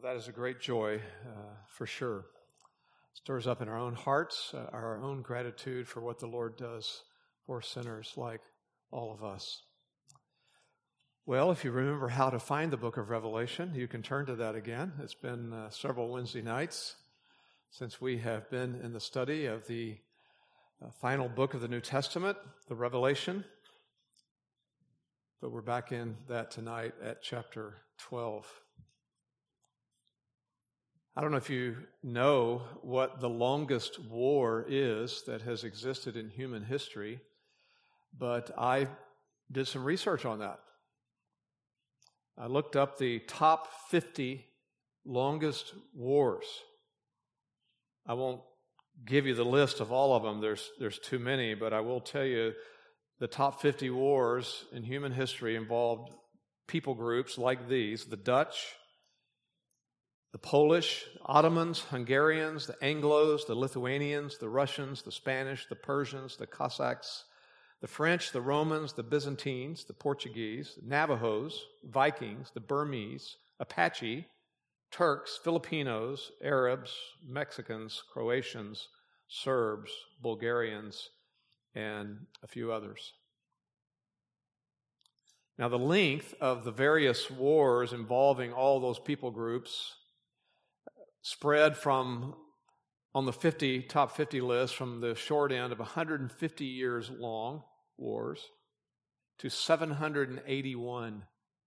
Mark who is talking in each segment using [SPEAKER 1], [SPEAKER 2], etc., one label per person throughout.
[SPEAKER 1] Well, that is a great joy uh, for sure. Stirs up in our own hearts uh, our own gratitude for what the Lord does for sinners like all of us. Well, if you remember how to find the book of Revelation, you can turn to that again. It's been uh, several Wednesday nights since we have been in the study of the uh, final book of the New Testament, the Revelation. But we're back in that tonight at chapter 12. I don't know if you know what the longest war is that has existed in human history, but I did some research on that. I looked up the top 50 longest wars. I won't give you the list of all of them, there's, there's too many, but I will tell you the top 50 wars in human history involved people groups like these the Dutch, the Polish, Ottomans, Hungarians, the Anglos, the Lithuanians, the Russians, the Spanish, the Persians, the Cossacks, the French, the Romans, the Byzantines, the Portuguese, the Navajos, Vikings, the Burmese, Apache, Turks, Filipinos, Arabs, Mexicans, Croatians, Serbs, Bulgarians, and a few others. Now, the length of the various wars involving all those people groups spread from on the 50 top 50 list from the short end of 150 years long wars to 781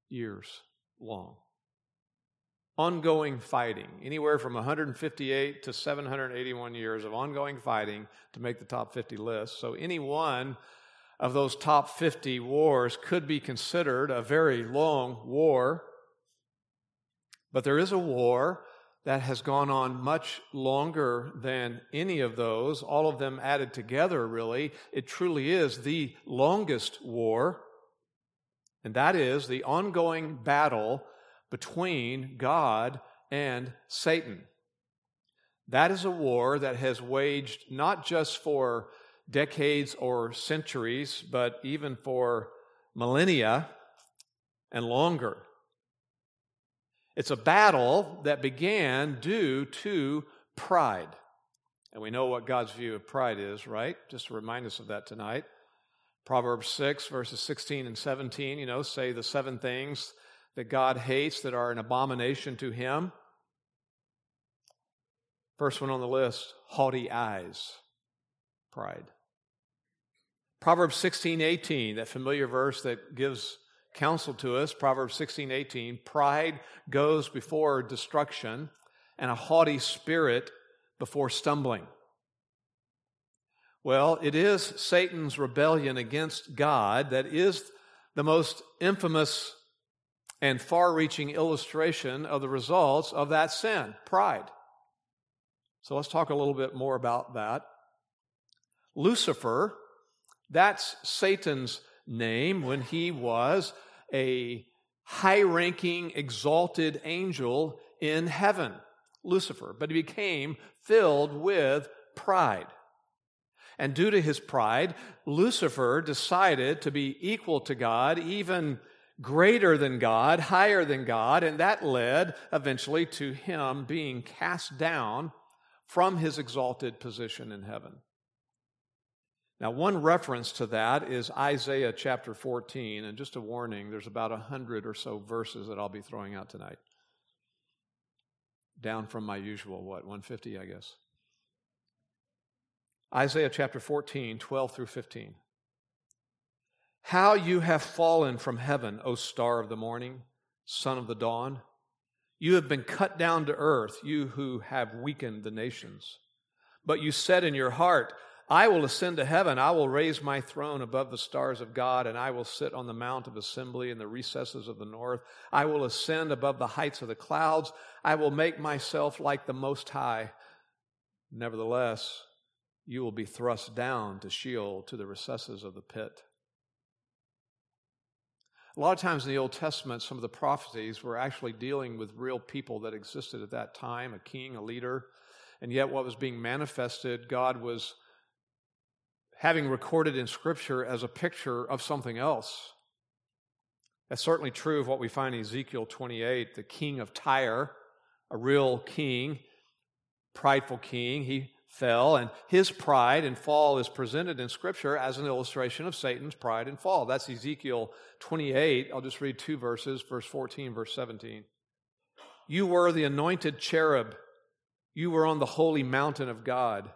[SPEAKER 1] years long. Ongoing fighting anywhere from 158 to 781 years of ongoing fighting to make the top 50 list. So any one of those top 50 wars could be considered a very long war. But there is a war that has gone on much longer than any of those, all of them added together, really. It truly is the longest war, and that is the ongoing battle between God and Satan. That is a war that has waged not just for decades or centuries, but even for millennia and longer. It's a battle that began due to pride. And we know what God's view of pride is, right? Just to remind us of that tonight. Proverbs 6, verses 16 and 17, you know, say the seven things that God hates that are an abomination to him. First one on the list haughty eyes, pride. Proverbs 16, 18, that familiar verse that gives counsel to us, Proverbs 16, 18, pride goes before destruction, and a haughty spirit before stumbling. Well, it is Satan's rebellion against God that is the most infamous and far reaching illustration of the results of that sin pride. So let's talk a little bit more about that. Lucifer, that's Satan's name when he was a high ranking, exalted angel in heaven, Lucifer, but he became filled with pride. And due to his pride, Lucifer decided to be equal to God, even greater than God, higher than God, and that led eventually to him being cast down from his exalted position in heaven. Now, one reference to that is Isaiah chapter 14, and just a warning, there's about a hundred or so verses that I'll be throwing out tonight. Down from my usual, what, 150, I guess. Isaiah chapter 14, 12 through 15. How you have fallen from heaven, O star of the morning, son of the dawn. You have been cut down to earth, you who have weakened the nations. But you said in your heart, I will ascend to heaven. I will raise my throne above the stars of God, and I will sit on the mount of assembly in the recesses of the north. I will ascend above the heights of the clouds. I will make myself like the Most High. Nevertheless, you will be thrust down to Sheol, to the recesses of the pit. A lot of times in the Old Testament, some of the prophecies were actually dealing with real people that existed at that time a king, a leader. And yet, what was being manifested, God was having recorded in Scripture as a picture of something else. That's certainly true of what we find in Ezekiel 28, the king of Tyre, a real king, prideful king. He fell, and his pride and fall is presented in Scripture as an illustration of Satan's pride and fall. That's Ezekiel 28. I'll just read two verses, verse 14, verse 17. You were the anointed cherub, you were on the holy mountain of God.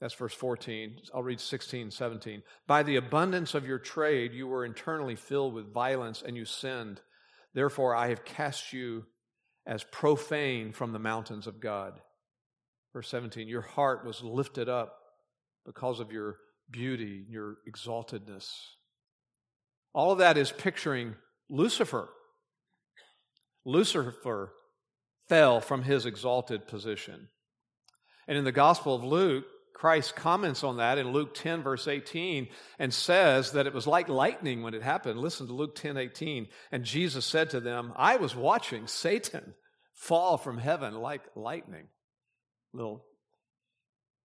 [SPEAKER 1] That's verse 14. I'll read 16, 17. By the abundance of your trade, you were internally filled with violence and you sinned. Therefore, I have cast you as profane from the mountains of God. Verse 17, your heart was lifted up because of your beauty, your exaltedness. All of that is picturing Lucifer. Lucifer fell from his exalted position. And in the Gospel of Luke, Christ comments on that in Luke 10, verse 18, and says that it was like lightning when it happened. Listen to Luke 10, 18. And Jesus said to them, I was watching Satan fall from heaven like lightning. Little,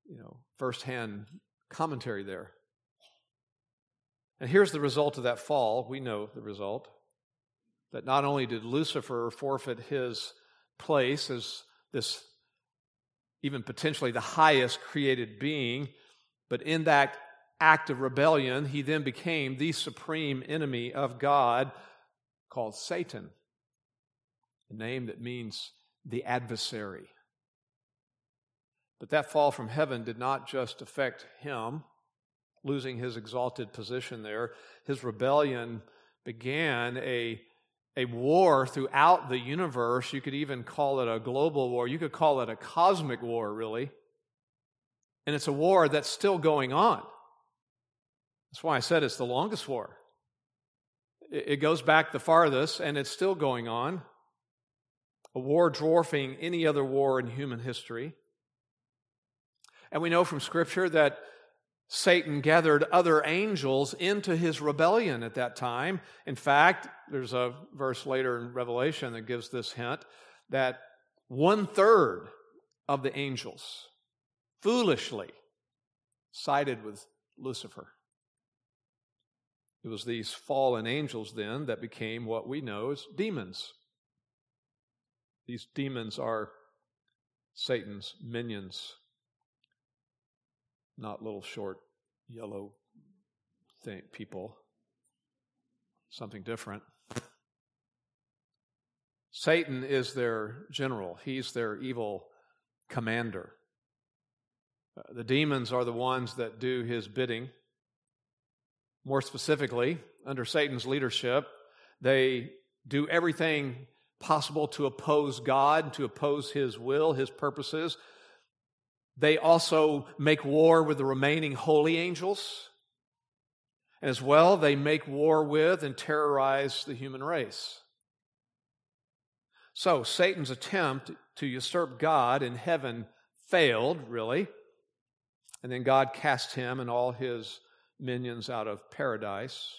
[SPEAKER 1] you know, firsthand commentary there. And here's the result of that fall. We know the result that not only did Lucifer forfeit his place as this even potentially the highest created being. But in that act of rebellion, he then became the supreme enemy of God called Satan, a name that means the adversary. But that fall from heaven did not just affect him, losing his exalted position there. His rebellion began a a war throughout the universe. You could even call it a global war. You could call it a cosmic war, really. And it's a war that's still going on. That's why I said it's the longest war. It goes back the farthest, and it's still going on. A war dwarfing any other war in human history. And we know from Scripture that Satan gathered other angels into his rebellion at that time. In fact, there's a verse later in Revelation that gives this hint that one third of the angels foolishly sided with Lucifer. It was these fallen angels then that became what we know as demons. These demons are Satan's minions not little short yellow thing, people. Something different. Satan is their general, he's their evil commander. Uh, the demons are the ones that do his bidding. More specifically, under Satan's leadership, they do everything possible to oppose God, to oppose his will, his purposes, they also make war with the remaining holy angels. As well, they make war with and terrorize the human race. So, Satan's attempt to usurp God in heaven failed, really. And then God cast him and all his minions out of paradise.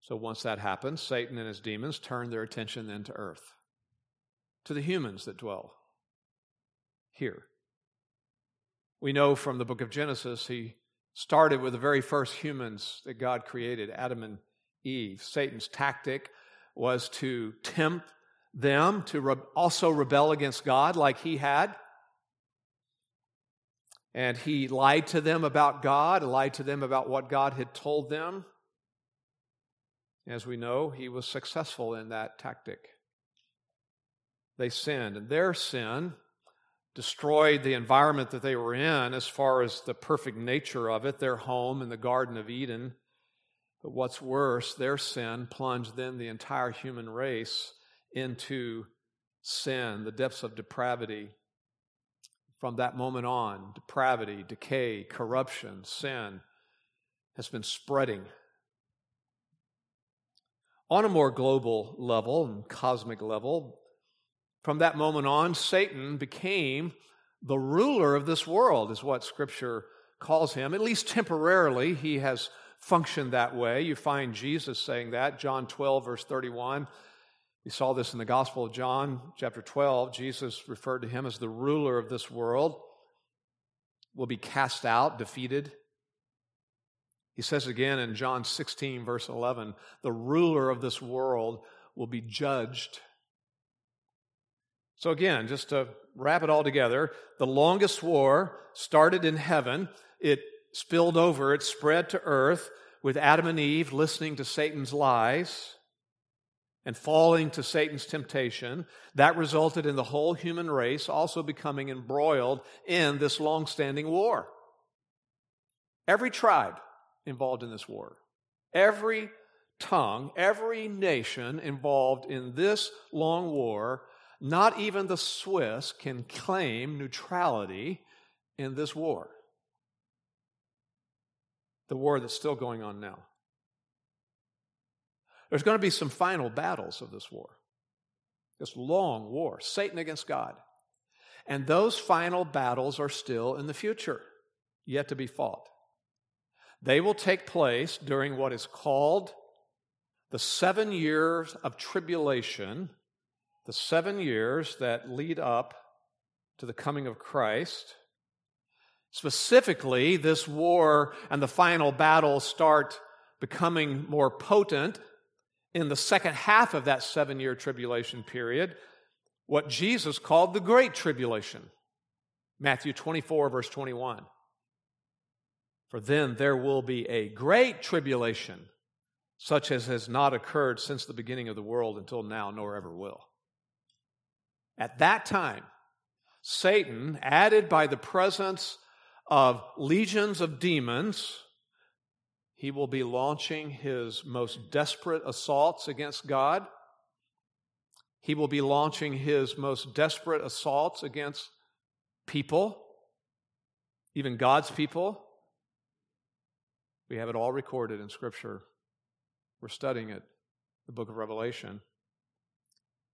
[SPEAKER 1] So, once that happened, Satan and his demons turned their attention then to earth, to the humans that dwell here. We know from the book of Genesis, he started with the very first humans that God created, Adam and Eve. Satan's tactic was to tempt them to re- also rebel against God like he had. And he lied to them about God, lied to them about what God had told them. As we know, he was successful in that tactic. They sinned, and their sin destroyed the environment that they were in as far as the perfect nature of it, their home in the Garden of Eden. But what's worse, their sin plunged then the entire human race into sin, the depths of depravity. From that moment on, depravity, decay, corruption, sin has been spreading. On a more global level and cosmic level, from that moment on, Satan became the ruler of this world, is what Scripture calls him. At least temporarily, he has functioned that way. You find Jesus saying that, John 12, verse 31. We saw this in the Gospel of John, chapter 12. Jesus referred to him as the ruler of this world, will be cast out, defeated. He says again in John 16, verse 11, the ruler of this world will be judged So, again, just to wrap it all together, the longest war started in heaven. It spilled over, it spread to earth with Adam and Eve listening to Satan's lies and falling to Satan's temptation. That resulted in the whole human race also becoming embroiled in this long standing war. Every tribe involved in this war, every tongue, every nation involved in this long war not even the Swiss can claim neutrality in this war. The war that's still going on now. There's going to be some final battles of this war, this long war, Satan against God. And those final battles are still in the future, yet to be fought. They will take place during what is called the seven years of tribulation the seven years that lead up to the coming of Christ. Specifically, this war and the final battle start becoming more potent in the second half of that seven year tribulation period, what Jesus called the Great Tribulation. Matthew 24, verse 21. For then there will be a great tribulation, such as has not occurred since the beginning of the world until now, nor ever will. At that time, Satan, added by the presence of legions of demons, he will be launching his most desperate assaults against God. He will be launching his most desperate assaults against people, even God's people. We have it all recorded in Scripture. We're studying it, the book of Revelation.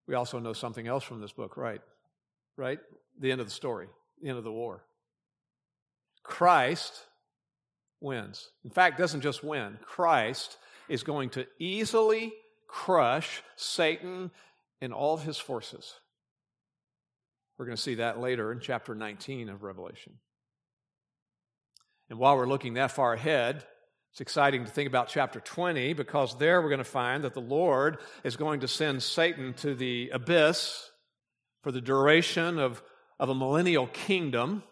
[SPEAKER 1] We also know something else from this book, right? Right? The end of the story, the end of the war. Christ wins. In fact, doesn't just win. Christ is going to easily crush Satan and all of his forces. We're going to see that later in chapter 19 of Revelation. And while we're looking that far ahead, it's exciting to think about chapter 20 because there we're going to find that the Lord is going to send Satan to the abyss for the duration of, of a millennial kingdom.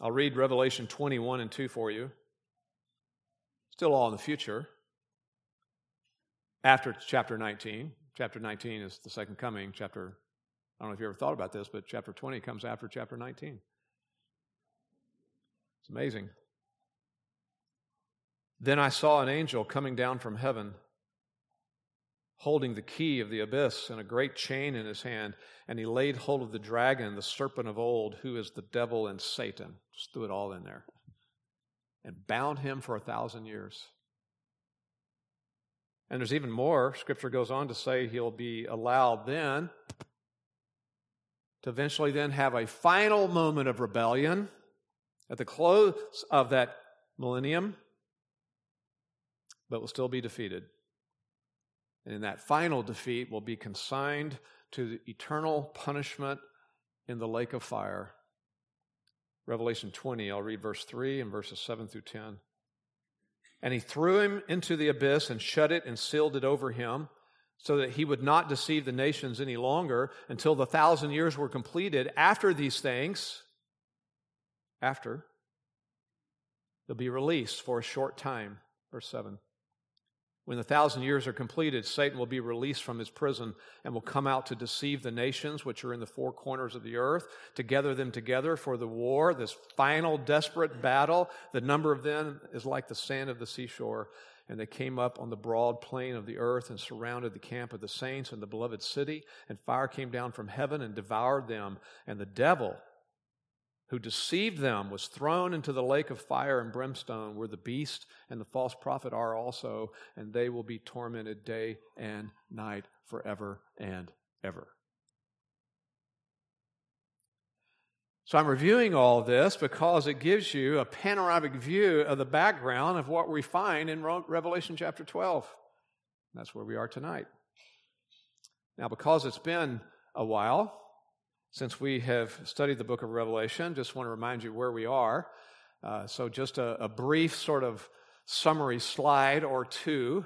[SPEAKER 1] I'll read Revelation 21 and 2 for you. Still all in the future. After chapter 19. Chapter 19 is the second coming. Chapter, I don't know if you ever thought about this, but chapter 20 comes after chapter 19. It's amazing. Then I saw an angel coming down from heaven, holding the key of the abyss and a great chain in his hand, and he laid hold of the dragon, the serpent of old, who is the devil and Satan. Just threw it all in there. And bound him for a thousand years. And there's even more. Scripture goes on to say he'll be allowed then to eventually then have a final moment of rebellion at the close of that millennium but will still be defeated. And in that final defeat, will be consigned to the eternal punishment in the lake of fire. Revelation 20, I'll read verse 3 and verses 7 through 10. And he threw him into the abyss and shut it and sealed it over him, so that he would not deceive the nations any longer until the thousand years were completed. After these things, after, they'll be released for a short time. Verse 7. When the thousand years are completed, Satan will be released from his prison and will come out to deceive the nations which are in the four corners of the earth, to gather them together for the war, this final desperate battle. The number of them is like the sand of the seashore. And they came up on the broad plain of the earth and surrounded the camp of the saints and the beloved city. And fire came down from heaven and devoured them. And the devil who deceived them was thrown into the lake of fire and brimstone, where the beast and the false prophet are also, and they will be tormented day and night forever and ever. So I'm reviewing all this because it gives you a panoramic view of the background of what we find in Revelation chapter 12. That's where we are tonight. Now, because it's been a while, since we have studied the book of Revelation, just want to remind you where we are. Uh, so, just a, a, brief sort of summary slide or two.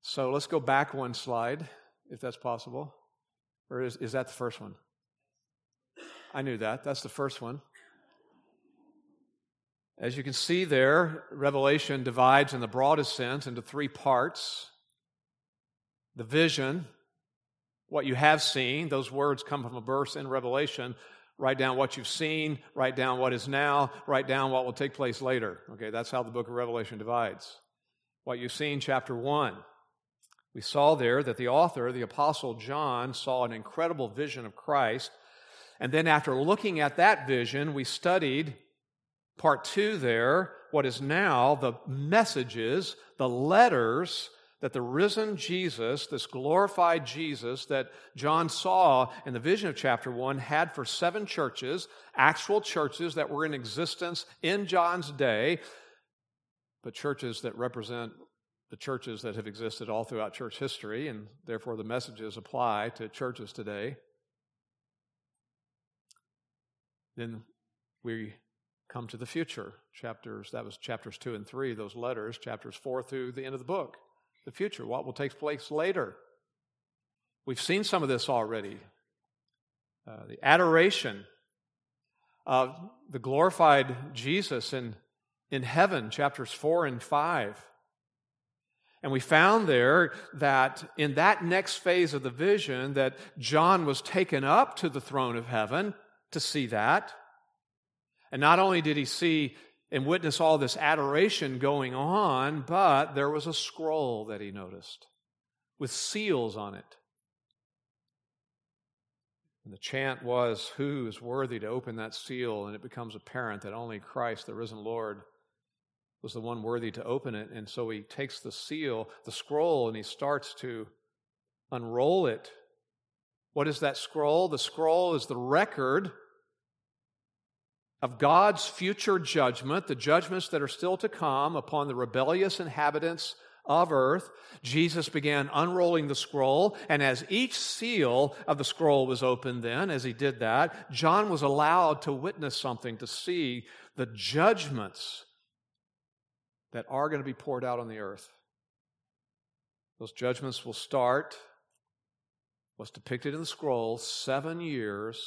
[SPEAKER 1] So, let's go back one slide, if that's possible. Or is, is that the first one? I knew that. That's the first one. As you can see there, Revelation divides in the broadest sense into three parts the vision, what you have seen. Those words come from a verse in Revelation. Write down what you've seen, write down what is now, write down what will take place later. Okay, that's how the book of Revelation divides. What you've seen, chapter 1. We saw there that the author, the Apostle John, saw an incredible vision of Christ. And then, after looking at that vision, we studied part two there, what is now the messages, the letters that the risen Jesus, this glorified Jesus that John saw in the vision of chapter 1, had for seven churches, actual churches that were in existence in John's day, but churches that represent the churches that have existed all throughout church history, and therefore the messages apply to churches today. Then we come to the future chapters that was chapters 2 and 3 those letters chapters 4 through the end of the book the future, what will take place later. We've seen some of this already. Uh, the adoration of the glorified Jesus in, in heaven, chapters 4 and 5. And we found there that in that next phase of the vision that John was taken up to the throne of heaven to see that. And not only did he see and witness all this adoration going on, but there was a scroll that he noticed with seals on it. And the chant was, Who is worthy to open that seal? And it becomes apparent that only Christ, the risen Lord, was the one worthy to open it. And so he takes the seal, the scroll, and he starts to unroll it. What is that scroll? The scroll is the record of God's future judgment, the judgments that are still to come upon the rebellious inhabitants of earth, Jesus began unrolling the scroll, and as each seal of the scroll was opened, then, as he did that, John was allowed to witness something, to see the judgments that are going to be poured out on the earth. Those judgments will start, was depicted in the scroll, seven years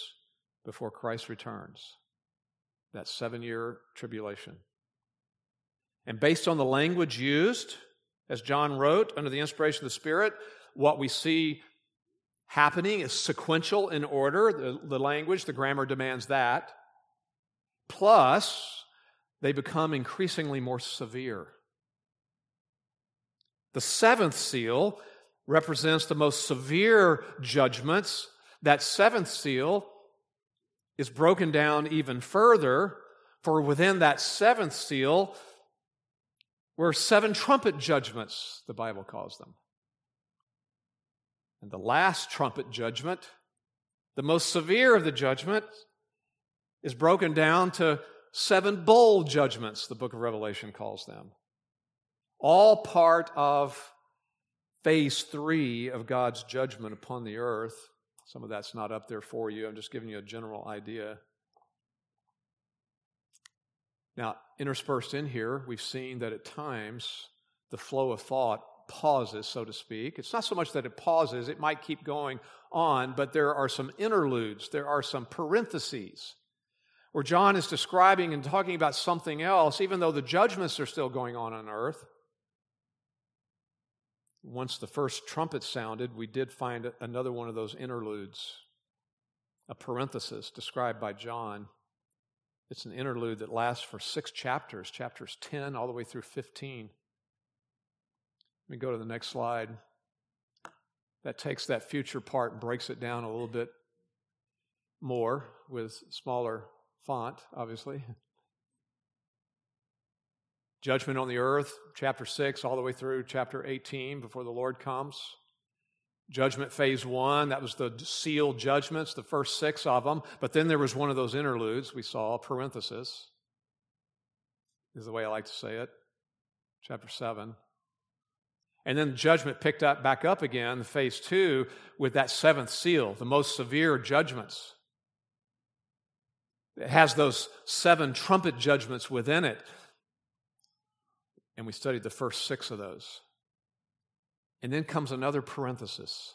[SPEAKER 1] before Christ returns that seven year tribulation. And based on the language used, as John wrote under the inspiration of the Spirit, what we see happening is sequential in order. The, the language, the grammar demands that. Plus, they become increasingly more severe. The seventh seal represents the most severe judgments. That seventh seal is broken down even further, for within that seventh seal were seven trumpet judgments, the Bible calls them. And the last trumpet judgment, the most severe of the judgments, is broken down to seven bowl judgments, the book of Revelation calls them. All part of phase three of God's judgment upon the earth some of that's not up there for you. I'm just giving you a general idea. Now, interspersed in here, we've seen that at times the flow of thought pauses, so to speak. It's not so much that it pauses, it might keep going on, but there are some interludes, there are some parentheses where John is describing and talking about something else, even though the judgments are still going on on earth once the first trumpet sounded, we did find another one of those interludes, a parenthesis described by John. It's an interlude that lasts for six chapters, chapters 10 all the way through 15. Let me go to the next slide. That takes that future part and breaks it down a little bit more with smaller font, obviously. Judgment on the earth, chapter 6, all the way through chapter 18 before the Lord comes. Judgment phase one, that was the sealed judgments, the first six of them. But then there was one of those interludes we saw, parenthesis, is the way I like to say it, chapter 7. And then judgment picked up back up again, phase two, with that seventh seal, the most severe judgments. It has those seven trumpet judgments within it. And we studied the first six of those. And then comes another parenthesis.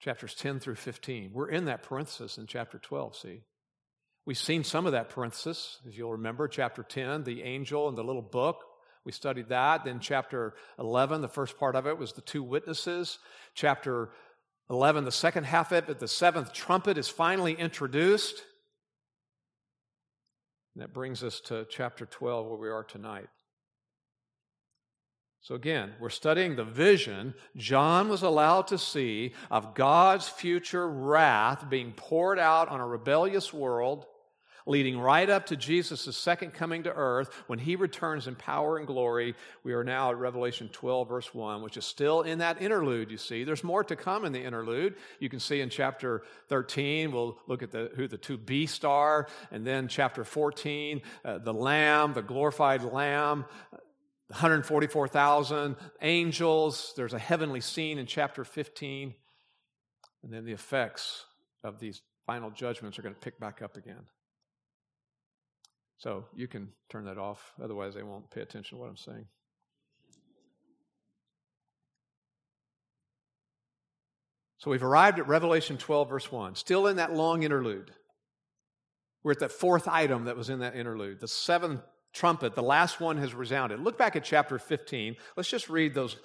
[SPEAKER 1] chapters 10 through 15. We're in that parenthesis in chapter 12, see? We've seen some of that parenthesis, as you'll remember, chapter 10, the angel and the little book. We studied that. Then, chapter 11, the first part of it was the two witnesses. Chapter 11, the second half of it, the seventh trumpet is finally introduced. And that brings us to chapter 12, where we are tonight. So, again, we're studying the vision John was allowed to see of God's future wrath being poured out on a rebellious world leading right up to Jesus' second coming to earth when he returns in power and glory. We are now at Revelation 12, verse 1, which is still in that interlude, you see. There's more to come in the interlude. You can see in chapter 13, we'll look at the, who the two beasts are, and then chapter 14, uh, the Lamb, the glorified Lamb. 144,000 angels. There's a heavenly scene in chapter 15. And then the effects of these final judgments are going to pick back up again. So you can turn that off, otherwise, they won't pay attention to what I'm saying. So we've arrived at Revelation 12, verse 1, still in that long interlude. We're at that fourth item that was in that interlude. The seventh trumpet, the last one has resounded. Look back at chapter 15. Let's just read those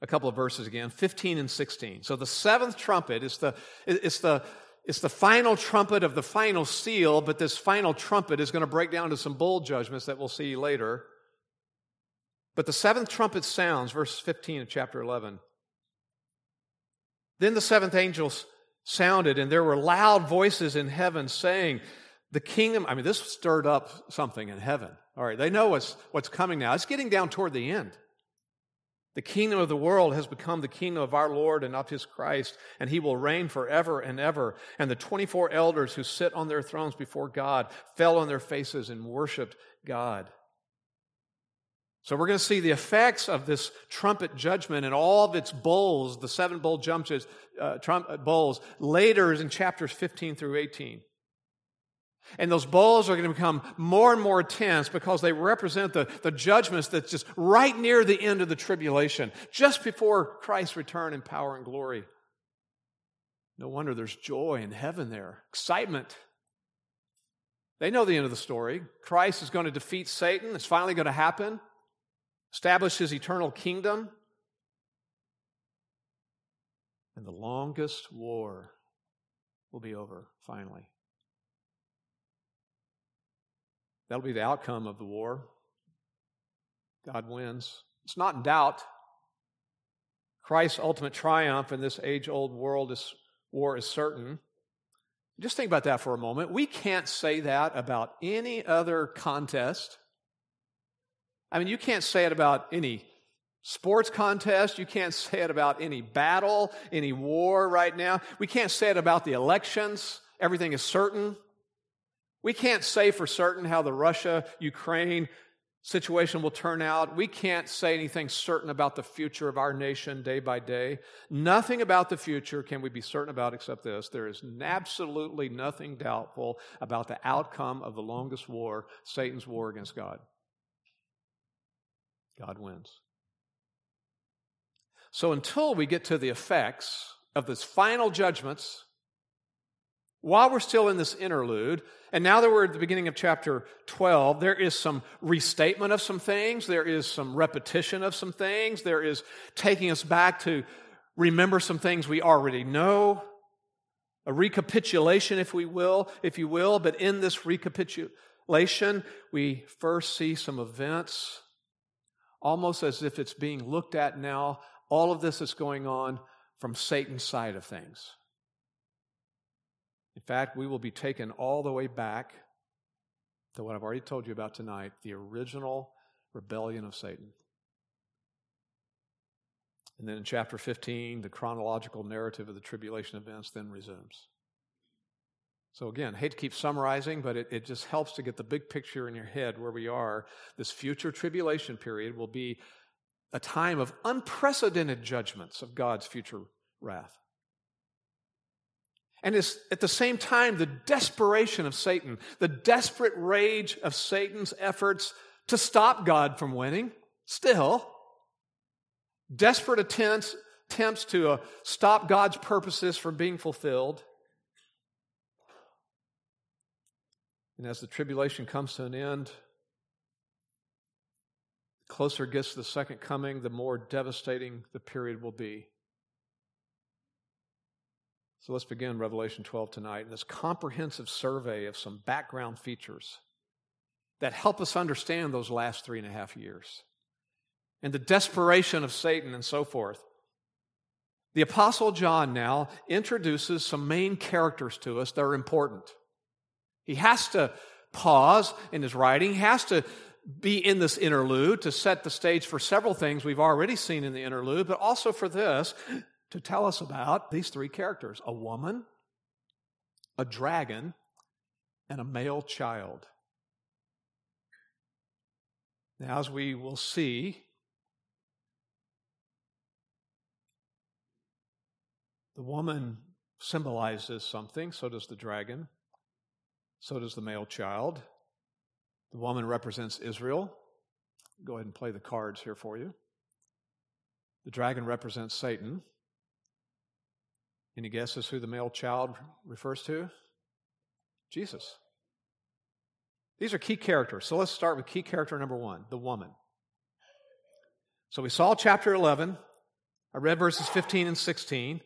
[SPEAKER 1] a couple of verses again 15 and 16. So the seventh trumpet is the, it's the it's the final trumpet of the final seal, but this final trumpet is going to break down to some bowl judgments that we'll see later. But the seventh trumpet sounds, verse 15 of chapter 11. Then the seventh angel sounded, and there were loud voices in heaven saying, The kingdom, I mean, this stirred up something in heaven. All right, they know what's, what's coming now. It's getting down toward the end. The kingdom of the world has become the kingdom of our Lord and of his Christ, and he will reign forever and ever. And the 24 elders who sit on their thrones before God fell on their faces and worshiped God. So we're going to see the effects of this trumpet judgment and all of its bowls, the seven bowl jumps, uh, trumpet bowls, later is in chapters 15 through 18. And those bowls are going to become more and more tense because they represent the, the judgments that's just right near the end of the tribulation, just before Christ's return in power and glory. No wonder there's joy in heaven there, excitement. They know the end of the story. Christ is going to defeat Satan. It's finally going to happen, establish his eternal kingdom. And the longest war will be over finally. That'll be the outcome of the war. God wins. It's not in doubt. Christ's ultimate triumph in this age old world is, war is certain. Just think about that for a moment. We can't say that about any other contest. I mean, you can't say it about any sports contest. You can't say it about any battle, any war right now. We can't say it about the elections. Everything is certain. We can't say for certain how the Russia Ukraine situation will turn out. We can't say anything certain about the future of our nation day by day. Nothing about the future can we be certain about except this there is absolutely nothing doubtful about the outcome of the longest war, Satan's war against God. God wins. So until we get to the effects of this final judgments, while we're still in this interlude, and now that we're at the beginning of chapter 12, there is some restatement of some things, there is some repetition of some things, there is taking us back to remember some things we already know, a recapitulation, if we will, if you will, but in this recapitulation, we first see some events almost as if it's being looked at now. All of this is going on from Satan's side of things. In fact, we will be taken all the way back to what I've already told you about tonight the original rebellion of Satan. And then in chapter 15, the chronological narrative of the tribulation events then resumes. So, again, hate to keep summarizing, but it, it just helps to get the big picture in your head where we are. This future tribulation period will be a time of unprecedented judgments of God's future wrath. And it's at the same time the desperation of Satan, the desperate rage of Satan's efforts to stop God from winning, still, desperate attempts attempts to uh, stop God's purposes from being fulfilled. And as the tribulation comes to an end, the closer it gets to the second coming, the more devastating the period will be. So let's begin Revelation 12 tonight in this comprehensive survey of some background features that help us understand those last three and a half years and the desperation of Satan and so forth. The Apostle John now introduces some main characters to us that are important. He has to pause in his writing, he has to be in this interlude to set the stage for several things we've already seen in the interlude, but also for this to tell us about these three characters a woman, a dragon, and a male child. Now, as we will see, the woman symbolizes something, so does the dragon, so does the male child. The woman represents Israel. Go ahead and play the cards here for you. The dragon represents Satan. Any guesses who the male child refers to? Jesus. These are key characters. So let's start with key character number one the woman. So we saw chapter 11. I read verses 15 and 16.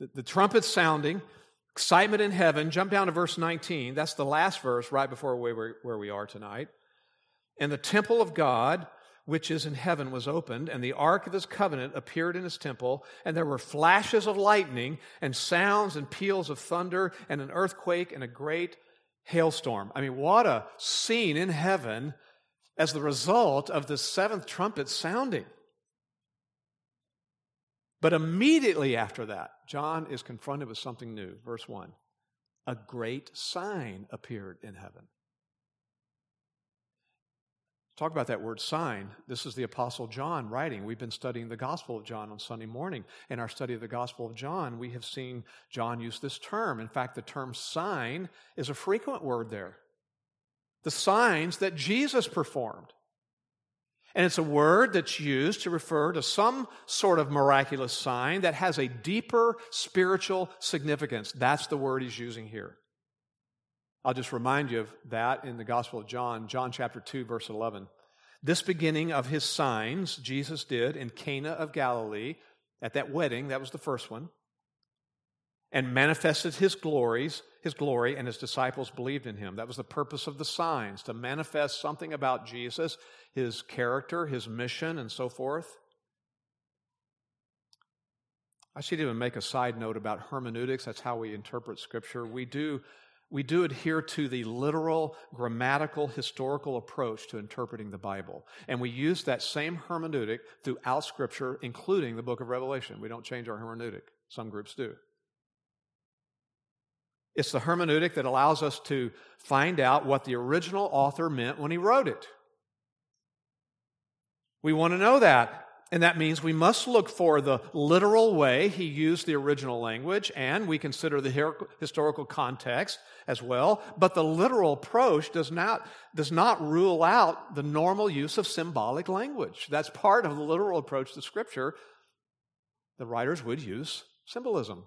[SPEAKER 1] The, the trumpet sounding, excitement in heaven. Jump down to verse 19. That's the last verse right before where we are tonight. And the temple of God which is in heaven was opened, and the ark of his covenant appeared in his temple, and there were flashes of lightning, and sounds and peals of thunder, and an earthquake, and a great hailstorm. I mean, what a scene in heaven as the result of the seventh trumpet sounding. But immediately after that, John is confronted with something new. Verse 1 A great sign appeared in heaven. Talk about that word sign. This is the Apostle John writing. We've been studying the Gospel of John on Sunday morning. In our study of the Gospel of John, we have seen John use this term. In fact, the term sign is a frequent word there. The signs that Jesus performed. And it's a word that's used to refer to some sort of miraculous sign that has a deeper spiritual significance. That's the word he's using here. I'll just remind you of that in the Gospel of John, John chapter 2, verse 11. This beginning of his signs Jesus did in Cana of Galilee at that wedding, that was the first one, and manifested his glories, his glory, and his disciples believed in him. That was the purpose of the signs, to manifest something about Jesus, his character, his mission, and so forth. I should even make a side note about hermeneutics. That's how we interpret Scripture. We do we do adhere to the literal, grammatical, historical approach to interpreting the Bible. And we use that same hermeneutic throughout Scripture, including the book of Revelation. We don't change our hermeneutic. Some groups do. It's the hermeneutic that allows us to find out what the original author meant when he wrote it. We want to know that. And that means we must look for the literal way he used the original language, and we consider the historical context as well. But the literal approach does not, does not rule out the normal use of symbolic language. That's part of the literal approach to Scripture. The writers would use symbolism.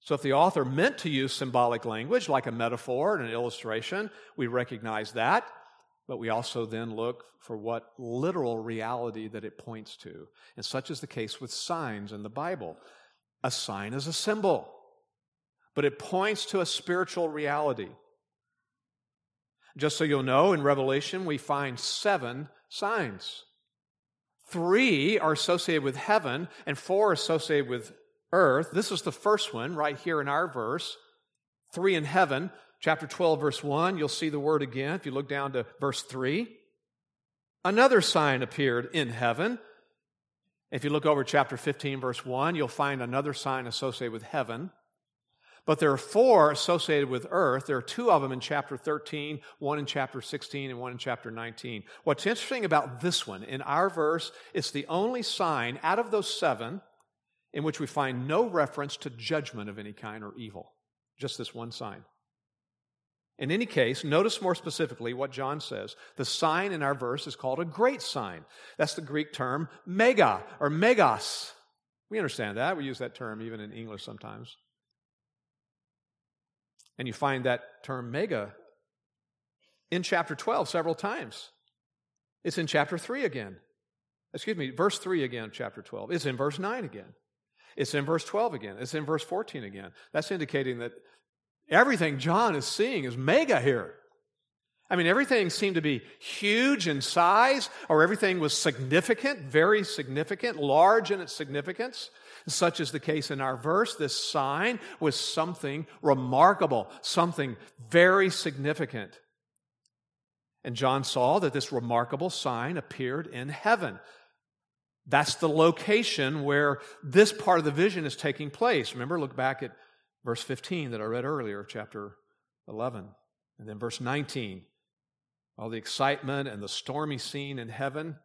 [SPEAKER 1] So if the author meant to use symbolic language, like a metaphor and an illustration, we recognize that but we also then look for what literal reality that it points to. And such is the case with signs in the Bible. A sign is a symbol, but it points to a spiritual reality. Just so you'll know, in Revelation, we find seven signs. Three are associated with heaven, and four associated with earth. This is the first one right here in our verse. Three in heaven, chapter 12, verse 1, you'll see the word again. If you look down to verse 3, another sign appeared in heaven. If you look over chapter 15, verse 1, you'll find another sign associated with heaven. But there are four associated with earth. There are two of them in chapter 13, one in chapter 16, and one in chapter 19. What's interesting about this one, in our verse, it's the only sign out of those seven in which we find no reference to judgment of any kind or evil. Just this one sign. In any case, notice more specifically what John says. The sign in our verse is called a great sign. That's the Greek term mega or megas. We understand that. We use that term even in English sometimes. And you find that term mega in chapter 12 several times. It's in chapter 3 again. Excuse me, verse 3 again, chapter 12. It's in verse 9 again. It's in verse 12 again. It's in verse 14 again. That's indicating that everything John is seeing is mega here. I mean, everything seemed to be huge in size, or everything was significant, very significant, large in its significance. Such is the case in our verse. This sign was something remarkable, something very significant. And John saw that this remarkable sign appeared in heaven. That's the location where this part of the vision is taking place. Remember, look back at verse 15 that I read earlier, chapter 11, and then verse 19 all the excitement and the stormy scene in heaven.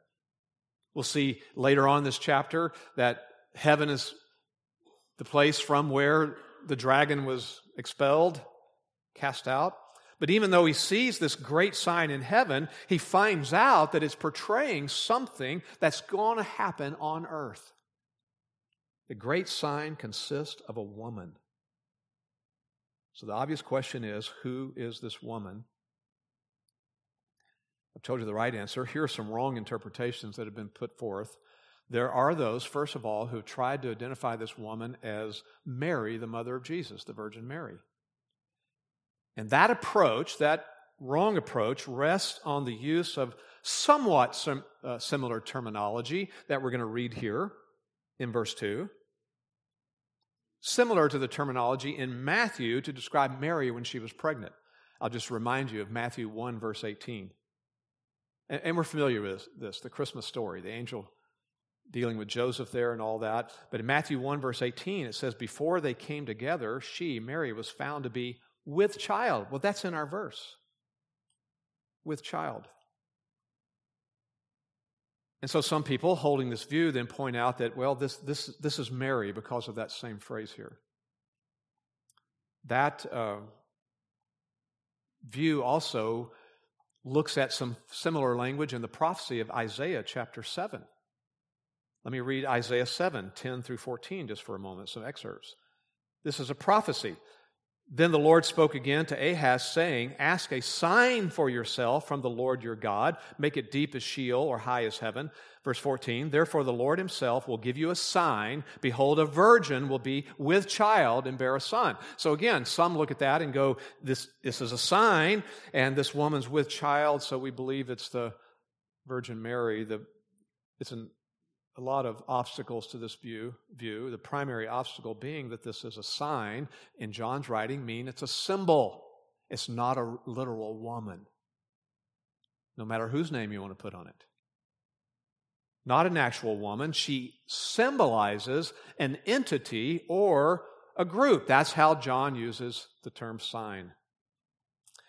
[SPEAKER 1] We'll see later on this chapter that heaven is the place from where the dragon was expelled, cast out. But even though he sees this great sign in heaven, he finds out that it's portraying something that's going to happen on earth. The great sign consists of a woman. So the obvious question is who is this woman? I've told you the right answer. Here are some wrong interpretations that have been put forth. There are those, first of all, who tried to identify this woman as Mary, the mother of Jesus, the Virgin Mary. And that approach, that wrong approach, rests on the use of somewhat sim, uh, similar terminology that we're going to read here in verse 2. Similar to the terminology in Matthew to describe Mary when she was pregnant. I'll just remind you of Matthew 1, verse 18. And, and we're familiar with this, the Christmas story, the angel dealing with Joseph there and all that. But in Matthew 1, verse 18, it says, Before they came together, she, Mary, was found to be with child. Well, that's in our verse. With child. And so some people holding this view then point out that, well, this, this, this is Mary because of that same phrase here. That uh, view also looks at some similar language in the prophecy of Isaiah chapter 7. Let me read Isaiah 7, 10 through 14, just for a moment, some excerpts. This is a prophecy. Then the Lord spoke again to Ahaz, saying, Ask a sign for yourself from the Lord your God. Make it deep as Sheol or high as heaven. Verse 14, Therefore the Lord himself will give you a sign. Behold, a virgin will be with child and bear a son. So again, some look at that and go, This, this is a sign, and this woman's with child, so we believe it's the Virgin Mary. The, it's an a lot of obstacles to this view, view. The primary obstacle being that this is a sign in John's writing, mean it's a symbol. It's not a literal woman, no matter whose name you want to put on it. Not an actual woman. She symbolizes an entity or a group. That's how John uses the term sign.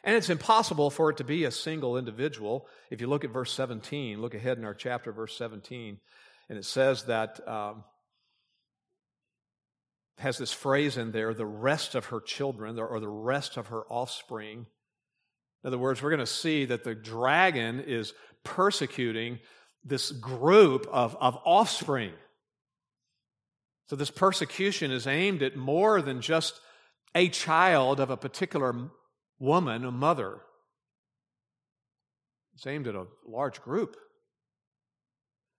[SPEAKER 1] And it's impossible for it to be a single individual. If you look at verse 17, look ahead in our chapter, verse 17. And it says that, um, has this phrase in there, the rest of her children, or the rest of her offspring. In other words, we're going to see that the dragon is persecuting this group of, of offspring. So, this persecution is aimed at more than just a child of a particular woman, a mother. It's aimed at a large group.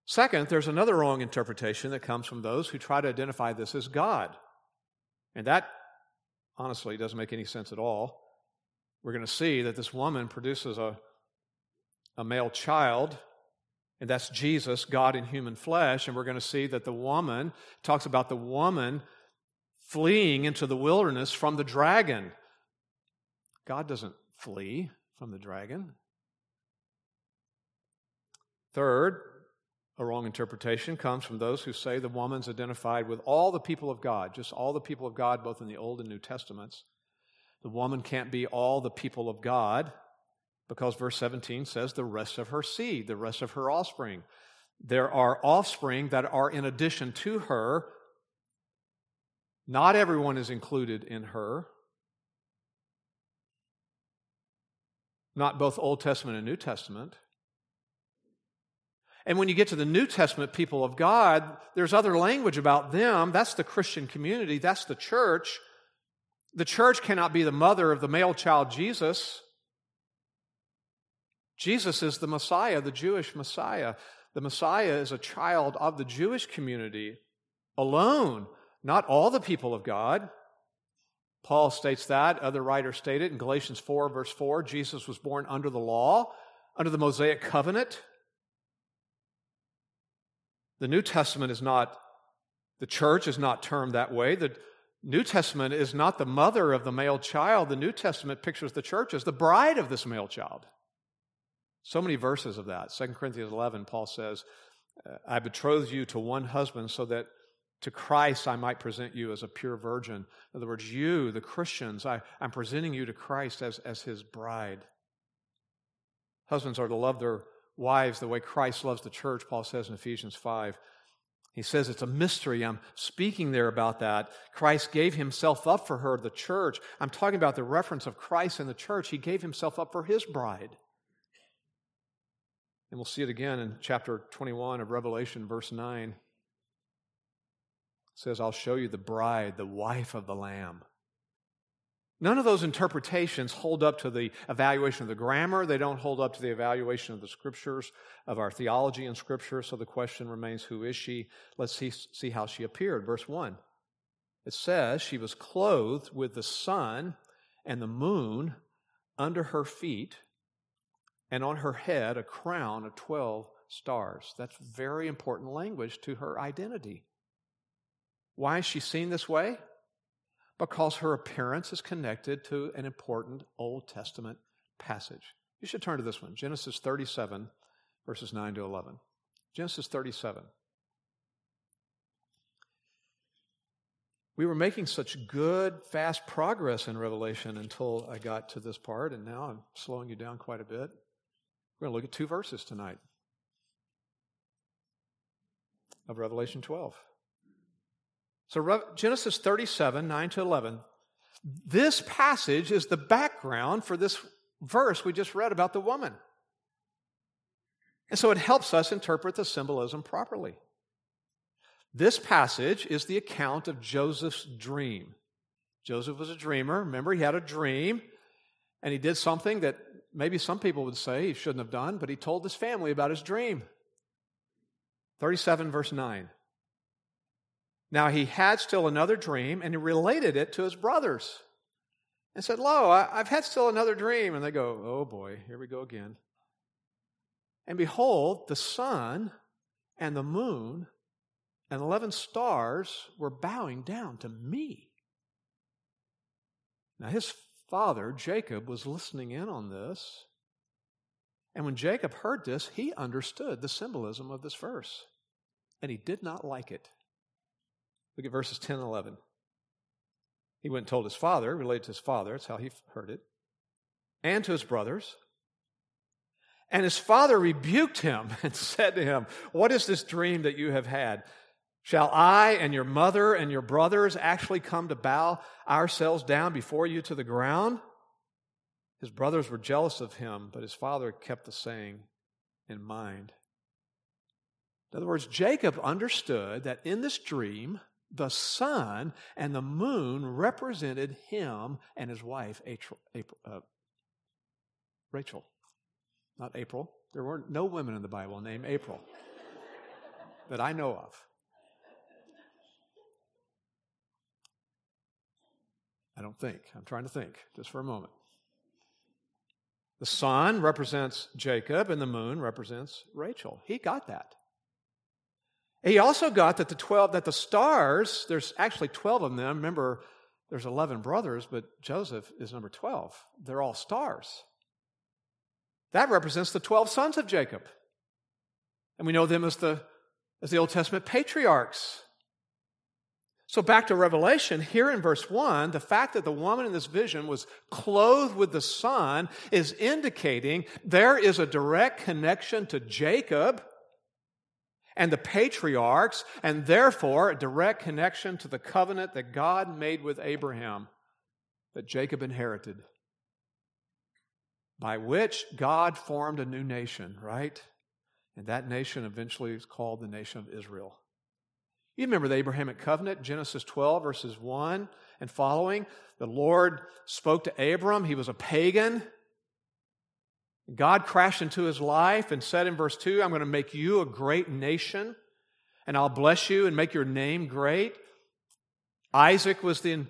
[SPEAKER 1] Second, there's another wrong interpretation that comes from those who try to identify this as God. And that, honestly, doesn't make any sense at all. We're going to see that this woman produces a, a male child, and that's Jesus, God in human flesh. And we're going to see that the woman talks about the woman fleeing into the wilderness from the dragon. God doesn't flee from the dragon. Third, a wrong interpretation comes from those who say the woman's identified with all the people of God, just all the people of God, both in the Old and New Testaments. The woman can't be all the people of God because verse 17 says the rest of her seed, the rest of her offspring. There are offspring that are in addition to her. Not everyone is included in her. Not both Old Testament and New Testament. And when you get to the New Testament people of God, there's other language about them. That's the Christian community, that's the church. The church cannot be the mother of the male child Jesus. Jesus is the Messiah, the Jewish Messiah. The Messiah is a child of the Jewish community alone, not all the people of God. Paul states that. Other writers state it in Galatians 4, verse 4. Jesus was born under the law, under the Mosaic covenant. The New Testament is not, the church is not termed that way. The New Testament is not the mother of the male child. The New Testament pictures the church as the bride of this male child. So many verses of that. 2 Corinthians 11, Paul says, I betrothed you to one husband so that to Christ I might present you as a pure virgin. In other words, you, the Christians, I, I'm presenting you to Christ as, as his bride. Husbands are to love their wives the way Christ loves the church, Paul says in Ephesians 5. He says it's a mystery. I'm speaking there about that. Christ gave himself up for her, the church. I'm talking about the reference of Christ and the church. He gave himself up for his bride. And we'll see it again in chapter 21 of Revelation, verse 9. It says, I'll show you the bride, the wife of the Lamb. None of those interpretations hold up to the evaluation of the grammar. They don't hold up to the evaluation of the scriptures, of our theology in scripture. So the question remains who is she? Let's see, see how she appeared. Verse 1. It says, She was clothed with the sun and the moon under her feet, and on her head a crown of 12 stars. That's very important language to her identity. Why is she seen this way? Because her appearance is connected to an important Old Testament passage. You should turn to this one Genesis 37, verses 9 to 11. Genesis 37. We were making such good, fast progress in Revelation until I got to this part, and now I'm slowing you down quite a bit. We're going to look at two verses tonight of Revelation 12. So, Genesis 37, 9 to 11. This passage is the background for this verse we just read about the woman. And so it helps us interpret the symbolism properly. This passage is the account of Joseph's dream. Joseph was a dreamer. Remember, he had a dream and he did something that maybe some people would say he shouldn't have done, but he told his family about his dream. 37, verse 9. Now he had still another dream, and he related it to his brothers and said, Lo, I've had still another dream. And they go, Oh boy, here we go again. And behold, the sun and the moon and 11 stars were bowing down to me. Now his father, Jacob, was listening in on this. And when Jacob heard this, he understood the symbolism of this verse. And he did not like it. Look at verses 10 and 11. He went and told his father, related to his father, that's how he heard it, and to his brothers. And his father rebuked him and said to him, What is this dream that you have had? Shall I and your mother and your brothers actually come to bow ourselves down before you to the ground? His brothers were jealous of him, but his father kept the saying in mind. In other words, Jacob understood that in this dream, the sun and the moon represented him and his wife, April. Uh, Rachel. Not April. There were no women in the Bible named April that I know of. I don't think. I'm trying to think just for a moment. The sun represents Jacob and the moon represents Rachel. He got that. He also got that the 12 that the stars, there's actually 12 of them. Remember, there's 11 brothers, but Joseph is number 12. They're all stars. That represents the 12 sons of Jacob. And we know them as the as the Old Testament patriarchs. So, back to Revelation, here in verse 1, the fact that the woman in this vision was clothed with the sun is indicating there is a direct connection to Jacob and the patriarchs, and therefore a direct connection to the covenant that God made with Abraham that Jacob inherited, by which God formed a new nation, right? And that nation eventually is called the nation of Israel. You remember the Abrahamic covenant, Genesis 12, verses 1 and following. The Lord spoke to Abram. He was a pagan. God crashed into his life and said in verse 2, I'm going to make you a great nation, and I'll bless you and make your name great. Isaac was the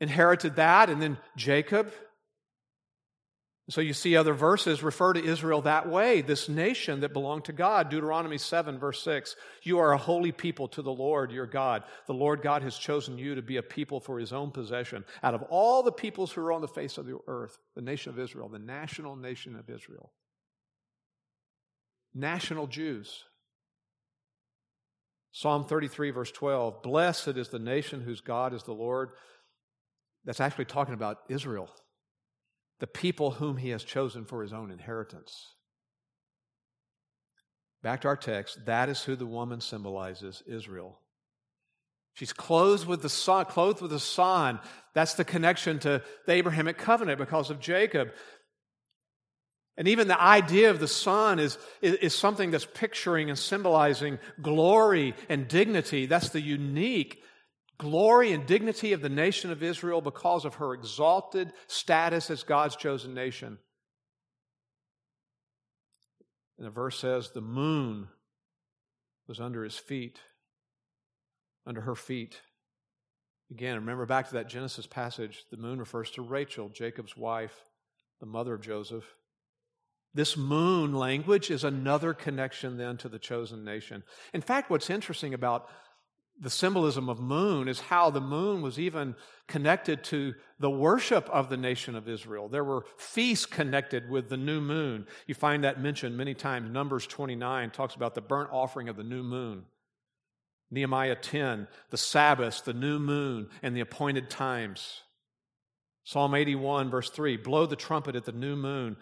[SPEAKER 1] inherited that, and then Jacob. So you see other verses refer to Israel that way, this nation that belonged to God. Deuteronomy 7, verse 6. You are a holy people to the Lord your God. The Lord God has chosen you to be a people for his own possession. Out of all the peoples who are on the face of the earth, the nation of Israel, the national nation of Israel. National Jews. Psalm 33, verse 12. Blessed is the nation whose God is the Lord. That's actually talking about Israel the people whom he has chosen for his own inheritance. Back to our text, that is who the woman symbolizes Israel. She's clothed with the sun, clothed with the. That's the connection to the Abrahamic covenant because of Jacob. And even the idea of the sun is, is, is, something that's picturing and symbolizing glory and dignity. That's the unique glory and dignity of the nation of Israel because of her exalted status as God's chosen nation. And the verse says, the moon was under his feet, under her feet. Again, remember back to that Genesis passage, the moon refers to Rachel, Jacob's wife, the mother of Joseph. This moon language is another connection then to the chosen nation. In fact, what's interesting about the symbolism of moon is how the moon was even connected to the worship of the nation of Israel. There were feasts connected with the new moon. You find that mentioned many times. Numbers 29 talks about the burnt offering of the new moon. Nehemiah 10, the Sabbath, the new moon, and the appointed times. Psalm 81, verse 3 blow the trumpet at the new moon,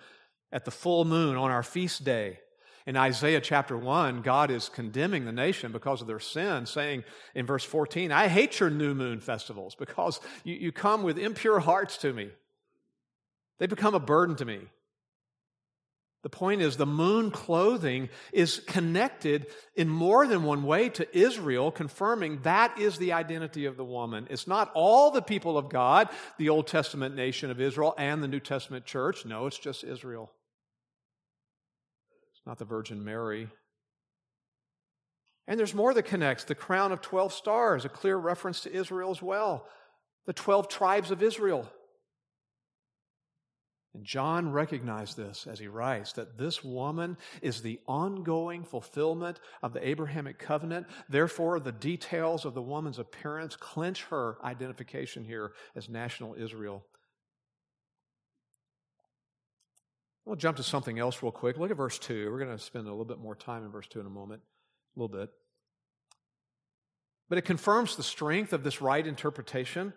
[SPEAKER 1] at the full moon on our feast day. In Isaiah chapter 1, God is condemning the nation because of their sin, saying in verse 14, I hate your new moon festivals because you, you come with impure hearts to me. They become a burden to me. The point is, the moon clothing is connected in more than one way to Israel, confirming that is the identity of the woman. It's not all the people of God, the Old Testament nation of Israel, and the New Testament church. No, it's just Israel not the Virgin Mary. And there's more that connects. The crown of 12 stars, a clear reference to Israel as well. The 12 tribes of Israel. And John recognized this as he writes that this woman is the ongoing fulfillment of the Abrahamic covenant. Therefore, the details of the woman's appearance clinch her identification here as national Israel. We'll jump to something else real quick. Look at verse 2. We're going to spend a little bit more time in verse 2 in a moment, a little bit. But it confirms the strength of this right interpretation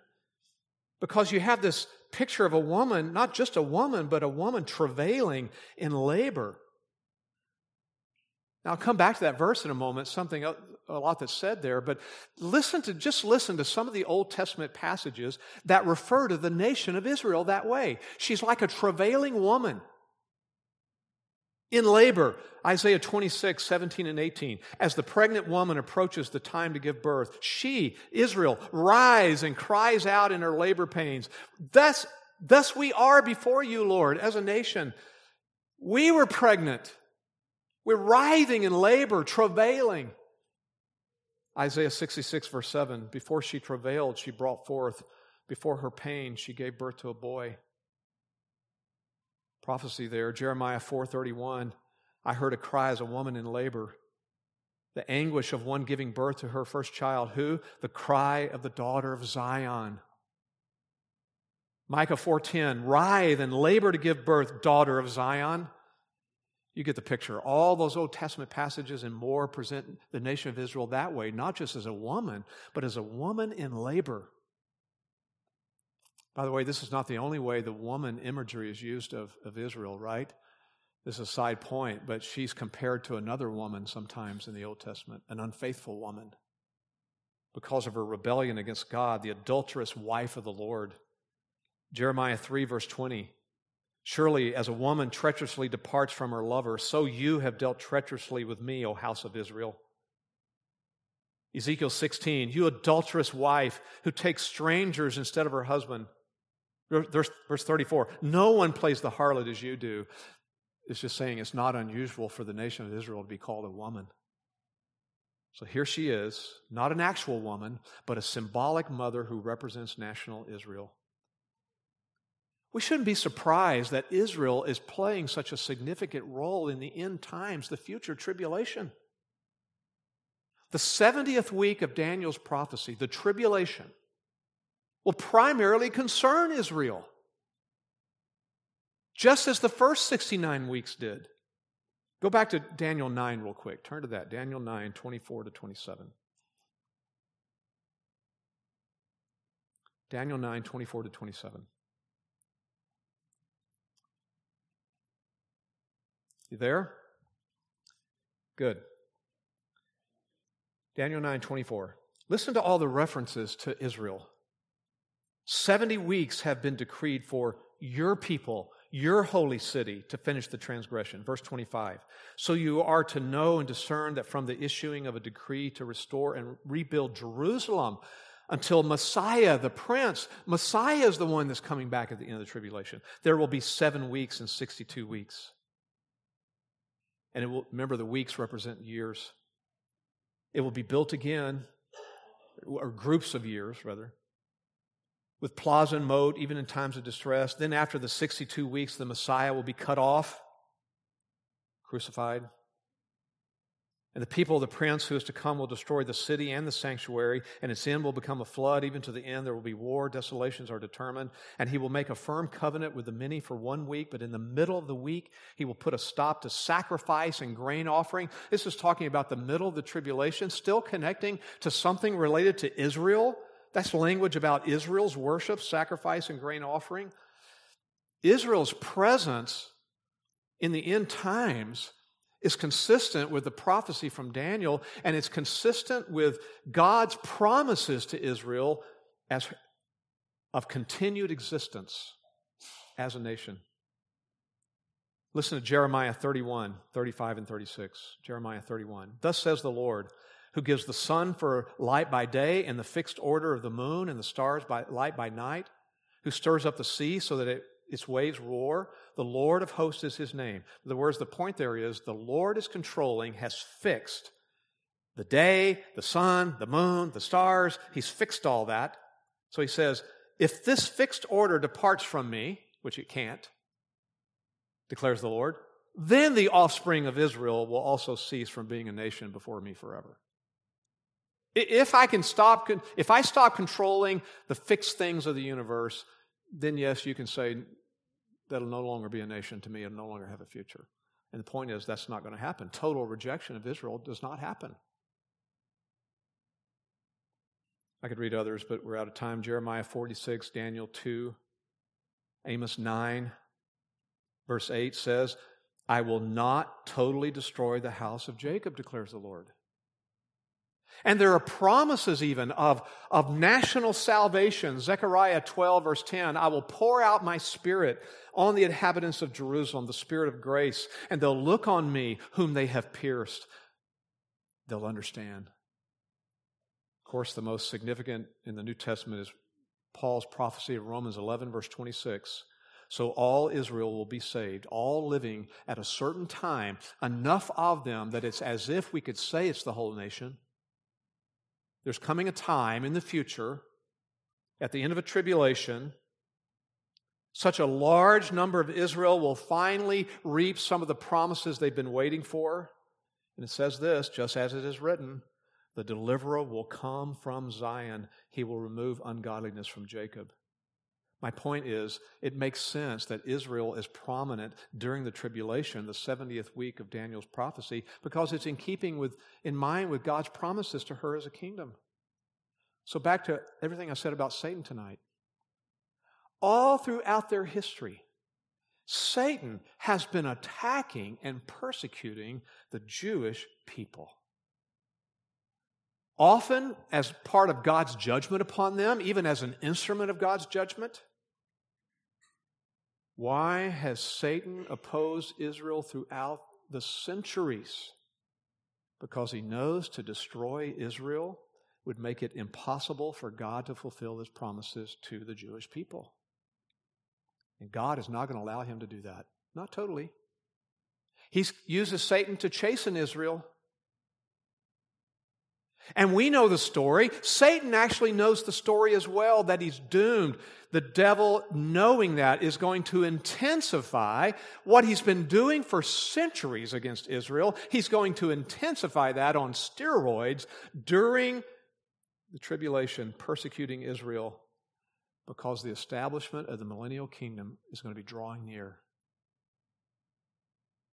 [SPEAKER 1] because you have this picture of a woman, not just a woman, but a woman travailing in labor. Now, I'll come back to that verse in a moment, something a lot that's said there, but listen to, just listen to some of the Old Testament passages that refer to the nation of Israel that way. She's like a travailing woman in labor. Isaiah 26, 17 and 18. As the pregnant woman approaches the time to give birth, she, Israel, rise and cries out in her labor pains. Thus, thus we are before you, Lord, as a nation. We were pregnant. We're writhing in labor, travailing. Isaiah 66, verse 7. Before she travailed, she brought forth. Before her pain, she gave birth to a boy prophecy there. Jeremiah 4:31. I heard a cry as a woman in labor. The anguish of one giving birth to her first child. Who? The cry of the daughter of Zion. Micah 4:10, writhe and labor to give birth, daughter of Zion. You get the picture. All those Old Testament passages and more present the nation of Israel that way, not just as a woman, but as a woman in labor. By the way, this is not the only way the woman imagery is used of, of Israel, right? This is a side point, but she's compared to another woman sometimes in the Old Testament, an unfaithful woman. Because of her rebellion against God, the adulterous wife of the Lord. Jeremiah 3, verse 20. Surely, as a woman treacherously departs from her lover, so you have dealt treacherously with me, O house of Israel. Ezekiel 16, you adulterous wife who takes strangers instead of her husband. Verse, 34, no one plays the harlot as you do. It's just saying it's not unusual for the nation of Israel to be called a woman. So here she is, not an actual woman, but a symbolic mother who represents national Israel. We shouldn't be surprised that Israel is playing such a significant role in the end times, the future tribulation. The 70th week of Daniel's prophecy, the tribulation, will primarily concern Israel, just as the first 69 weeks did. Go back to Daniel 9 real quick. Turn to that. Daniel 9, 24 to 27. Daniel 9, 24 to 27. You there? Good. Daniel 9 24. Listen to all the references to Israel. 70 weeks have been decreed for your people, your holy city, to finish the transgression. Verse 25. So you are to know and discern that from the issuing of a decree to restore and rebuild Jerusalem until Messiah, the Prince, Messiah is the one that's coming back at the end of the tribulation. There will be seven weeks and 62 weeks. And it will, remember, the weeks represent years. It will be built again, or groups of years, rather, with plaza and moat, even in times of distress. Then, after the 62 weeks, the Messiah will be cut off, crucified. And the people of the prince who is to come will destroy the city and the sanctuary, and its end will become a flood. Even to the end, there will be war. Desolations are determined. And he will make a firm covenant with the many for one week, but in the middle of the week, he will put a stop to sacrifice and grain offering. This is talking about the middle of the tribulation, still connecting to something related to Israel. That's language about Israel's worship, sacrifice, and grain offering. Israel's presence in the end times is consistent with the prophecy from Daniel, and it's consistent with God's promises to Israel as of continued existence as a nation. Listen to Jeremiah 31, 35, and 36. Jeremiah 31. Thus says the Lord, who gives the sun for light by day and the fixed order of the moon and the stars by light by night, who stirs up the sea so that it its waves roar. The Lord of hosts is his name. In other words, the point there is the Lord is controlling, has fixed the day, the sun, the moon, the stars. He's fixed all that. So he says, if this fixed order departs from me, which it can't, declares the Lord, then the offspring of Israel will also cease from being a nation before me forever. If I can stop, if I stop controlling the fixed things of the universe, then yes, you can say that'll no longer be a nation to me and no longer have a future. And the point is, that's not going to happen. Total rejection of Israel does not happen. I could read others, but we're out of time. Jeremiah 46, Daniel 2, Amos 9, verse 8 says, I will not totally destroy the house of Jacob, declares the Lord. And there are promises even of, of national salvation. Zechariah 12, verse 10 I will pour out my spirit on the inhabitants of Jerusalem, the spirit of grace, and they'll look on me whom they have pierced. They'll understand. Of course, the most significant in the New Testament is Paul's prophecy of Romans 11, verse 26. So all Israel will be saved, all living at a certain time, enough of them that it's as if we could say it's the whole nation there's coming a time in the future, at the end of a tribulation, such a large number of Israel will finally reap some of the promises they've been waiting for. And it says this, just as it is written the deliverer will come from Zion, he will remove ungodliness from Jacob. My point is, it makes sense that Israel is prominent during the tribulation, the 70th week of Daniel's prophecy, because it's in keeping with, in mind with God's promises to her as a kingdom. So, back to everything I said about Satan tonight. All throughout their history, Satan has been attacking and persecuting the Jewish people. Often as part of God's judgment upon them, even as an instrument of God's judgment Why has Satan opposed Israel throughout the centuries? Because he knows to destroy Israel would make it impossible for God to fulfill his promises to the Jewish people. And God is not going to allow him to do that. Not totally. He uses Satan to chasten Israel and we know the story. Satan actually knows the story as well that he's doomed. The devil, knowing that, is going to intensify what he's been doing for centuries against Israel. He's going to intensify that on steroids during the tribulation, persecuting Israel because the establishment of the millennial kingdom is going to be drawing near.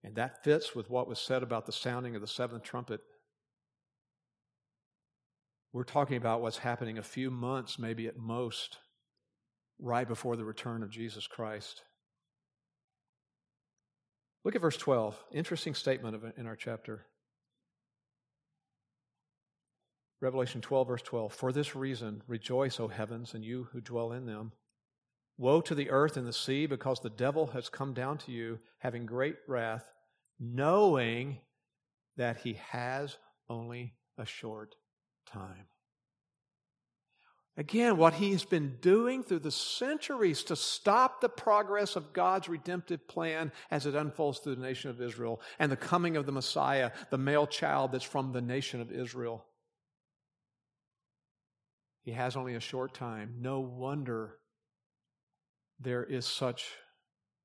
[SPEAKER 1] And that fits with what was said about the sounding of the seventh trumpet we're talking about what's happening a few months, maybe at most, right before the return of Jesus Christ. Look at verse 12. Interesting statement in our chapter. Revelation 12, verse 12. For this reason, rejoice, O heavens, and you who dwell in them. Woe to the earth and the sea, because the devil has come down to you, having great wrath, knowing that he has only a short time. Again, what he's been doing through the centuries to stop the progress of God's redemptive plan as it unfolds through the nation of Israel and the coming of the Messiah, the male child that's from the nation of Israel. He has only a short time. No wonder there is such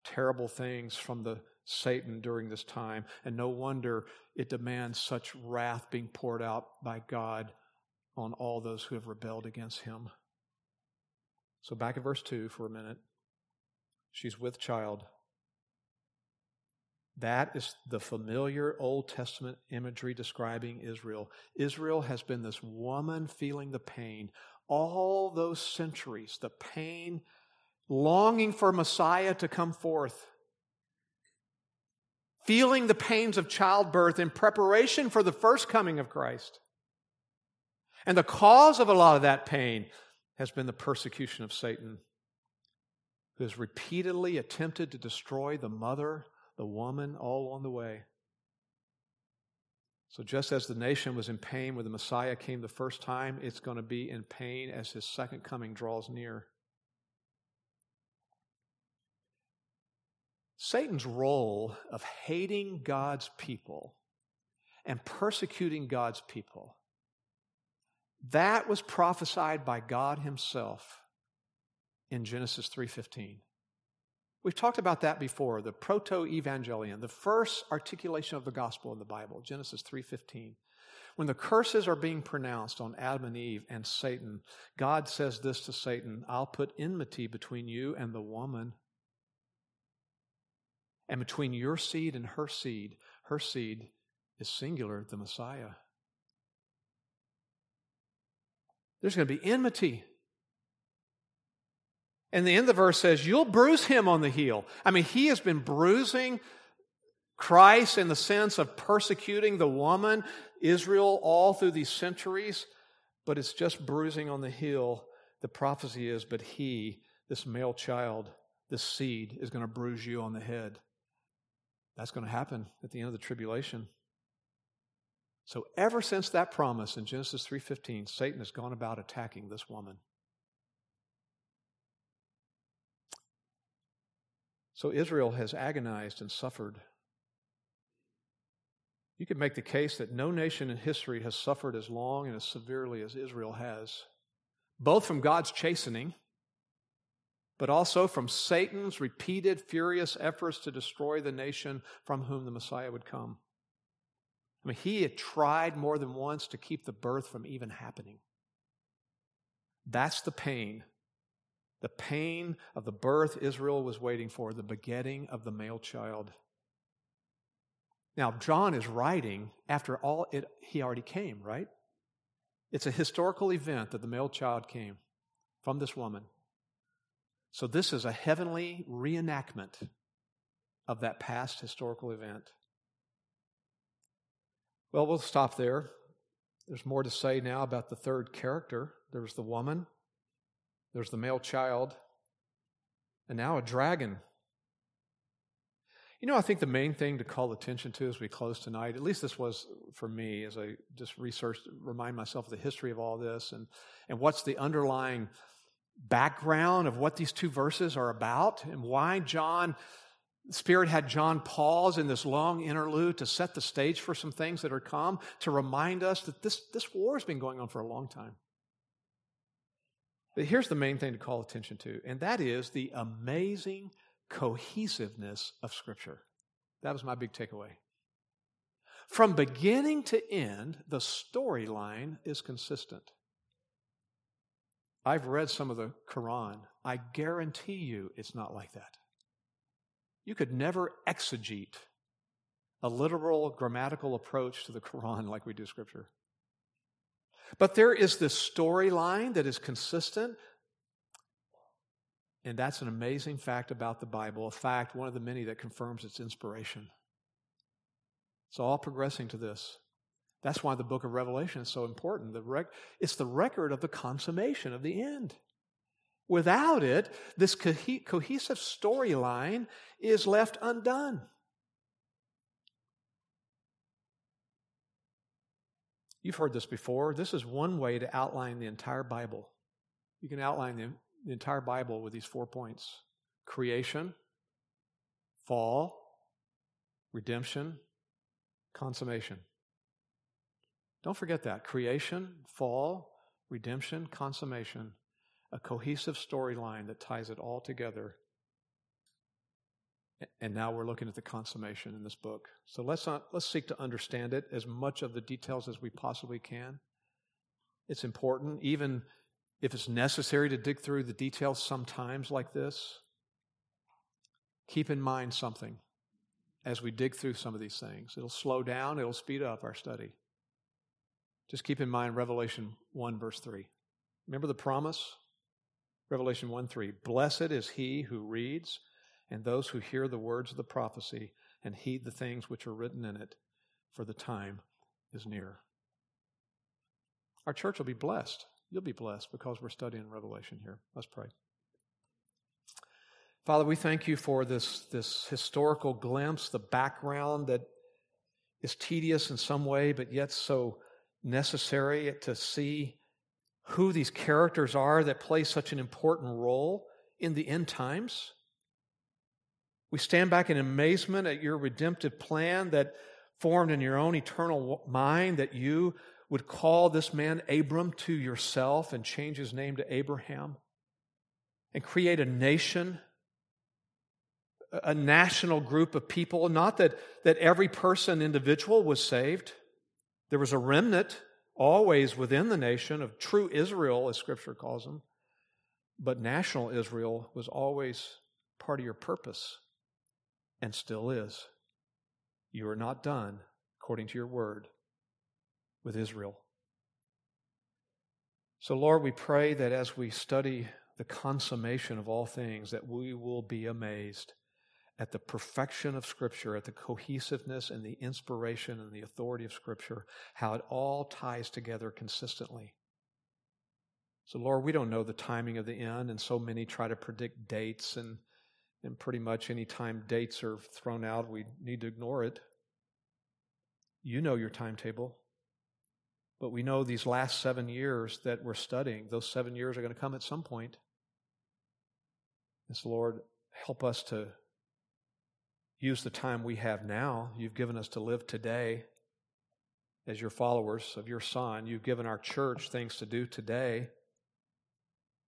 [SPEAKER 1] terrible things from the Satan during this time, and no wonder it demands such wrath being poured out by God on all those who have rebelled against him. So, back in verse 2 for a minute. She's with child. That is the familiar Old Testament imagery describing Israel. Israel has been this woman feeling the pain all those centuries, the pain, longing for Messiah to come forth, feeling the pains of childbirth in preparation for the first coming of Christ. And the cause of a lot of that pain has been the persecution of Satan, who has repeatedly attempted to destroy the mother, the woman, all along the way. So, just as the nation was in pain when the Messiah came the first time, it's going to be in pain as his second coming draws near. Satan's role of hating God's people and persecuting God's people that was prophesied by God himself in Genesis 3:15. We've talked about that before, the proto-evangelium, the first articulation of the gospel in the Bible, Genesis 3:15. When the curses are being pronounced on Adam and Eve and Satan, God says this to Satan, I'll put enmity between you and the woman and between your seed and her seed. Her seed is singular, the Messiah. There's going to be enmity. And the end of the verse says, You'll bruise him on the heel. I mean, he has been bruising Christ in the sense of persecuting the woman, Israel, all through these centuries, but it's just bruising on the heel. The prophecy is, but he, this male child, this seed, is going to bruise you on the head. That's going to happen at the end of the tribulation. So ever since that promise in Genesis 3:15, Satan has gone about attacking this woman. So Israel has agonized and suffered. You could make the case that no nation in history has suffered as long and as severely as Israel has, both from God's chastening, but also from Satan's repeated furious efforts to destroy the nation from whom the Messiah would come. I mean, he had tried more than once to keep the birth from even happening. That's the pain. The pain of the birth Israel was waiting for, the begetting of the male child. Now, John is writing after all it, he already came, right? It's a historical event that the male child came from this woman. So, this is a heavenly reenactment of that past historical event. Well, we'll stop there. There's more to say now about the third character. There's the woman, there's the male child, and now a dragon You know, I think the main thing to call attention to as we close tonight, at least this was for me as I just researched, remind myself of the history of all this and, and what's the underlying background of what these two verses are about and why John, Spirit had John pause in this long interlude to set the stage for some things that are come, to remind us that this, this war has been going on for a long time. But here's the main thing to call attention to, and that is the amazing cohesiveness of Scripture. That was my big takeaway. From beginning to end, the storyline is consistent. I've read some of the Quran. I guarantee you it's not like that. You could never exegete a literal grammatical approach to the Quran like we do Scripture. But there is this storyline that is consistent and that's an amazing fact about the Bible, a fact, one of the many that confirms its inspiration. It's all progressing to this. That's why the book of Revelation is so important. The rec- it's the record of the consummation of the end. Without it, this co- cohesive storyline is left undone. You've heard this before. This is one way to outline the entire Bible. You can outline the the entire Bible with these four points creation, fall, redemption, consummation. Don't forget that. Creation, fall, redemption, consummation. A cohesive storyline that ties it all together. And now we're looking at the consummation in this book. So let's not, let's seek to understand it as much of the details as we possibly can. It's important, even if it's necessary to dig through the details sometimes like this, keep in mind something as we dig through some of these things. It'll slow down, it'll speed up our study. Just keep in mind Revelation 1, verse 3. Remember the promise? Revelation 1 3. Blessed is he who reads and those who hear the words of the prophecy and heed the things which are written in it, for the time is near. Our church will be blessed You'll be blessed because we're studying Revelation here. Let's pray. Father, we thank you for this, this historical glimpse, the background that is tedious in some way, but yet so necessary to see who these characters are that play such an important role in the end times. We stand back in amazement at your redemptive plan that formed in your own eternal mind that you would call this man Abram to yourself and change his name to Abraham and create a nation, a national group of people. Not that, that every person, individual, was saved. There was a remnant always within the nation of true Israel, as Scripture calls them. But national Israel was always part of your purpose and still is. You are not done according to your word with Israel. So, Lord, we pray that as we study the consummation of all things, that we will be amazed at the perfection of Scripture, at the cohesiveness and the inspiration and the authority of Scripture, how it all ties together consistently. So, Lord, we don't know the timing of the end, and so many try to predict dates, and, and pretty much any time dates are thrown out, we need to ignore it. You know your timetable. But we know these last seven years that we're studying, those seven years are going to come at some point. Yes, Lord, help us to use the time we have now. You've given us to live today as your followers of your Son. You've given our church things to do today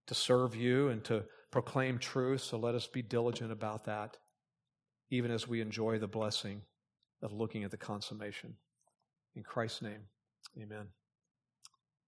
[SPEAKER 1] to serve you and to proclaim truth. So let us be diligent about that, even as we enjoy the blessing of looking at the consummation. In Christ's name, amen.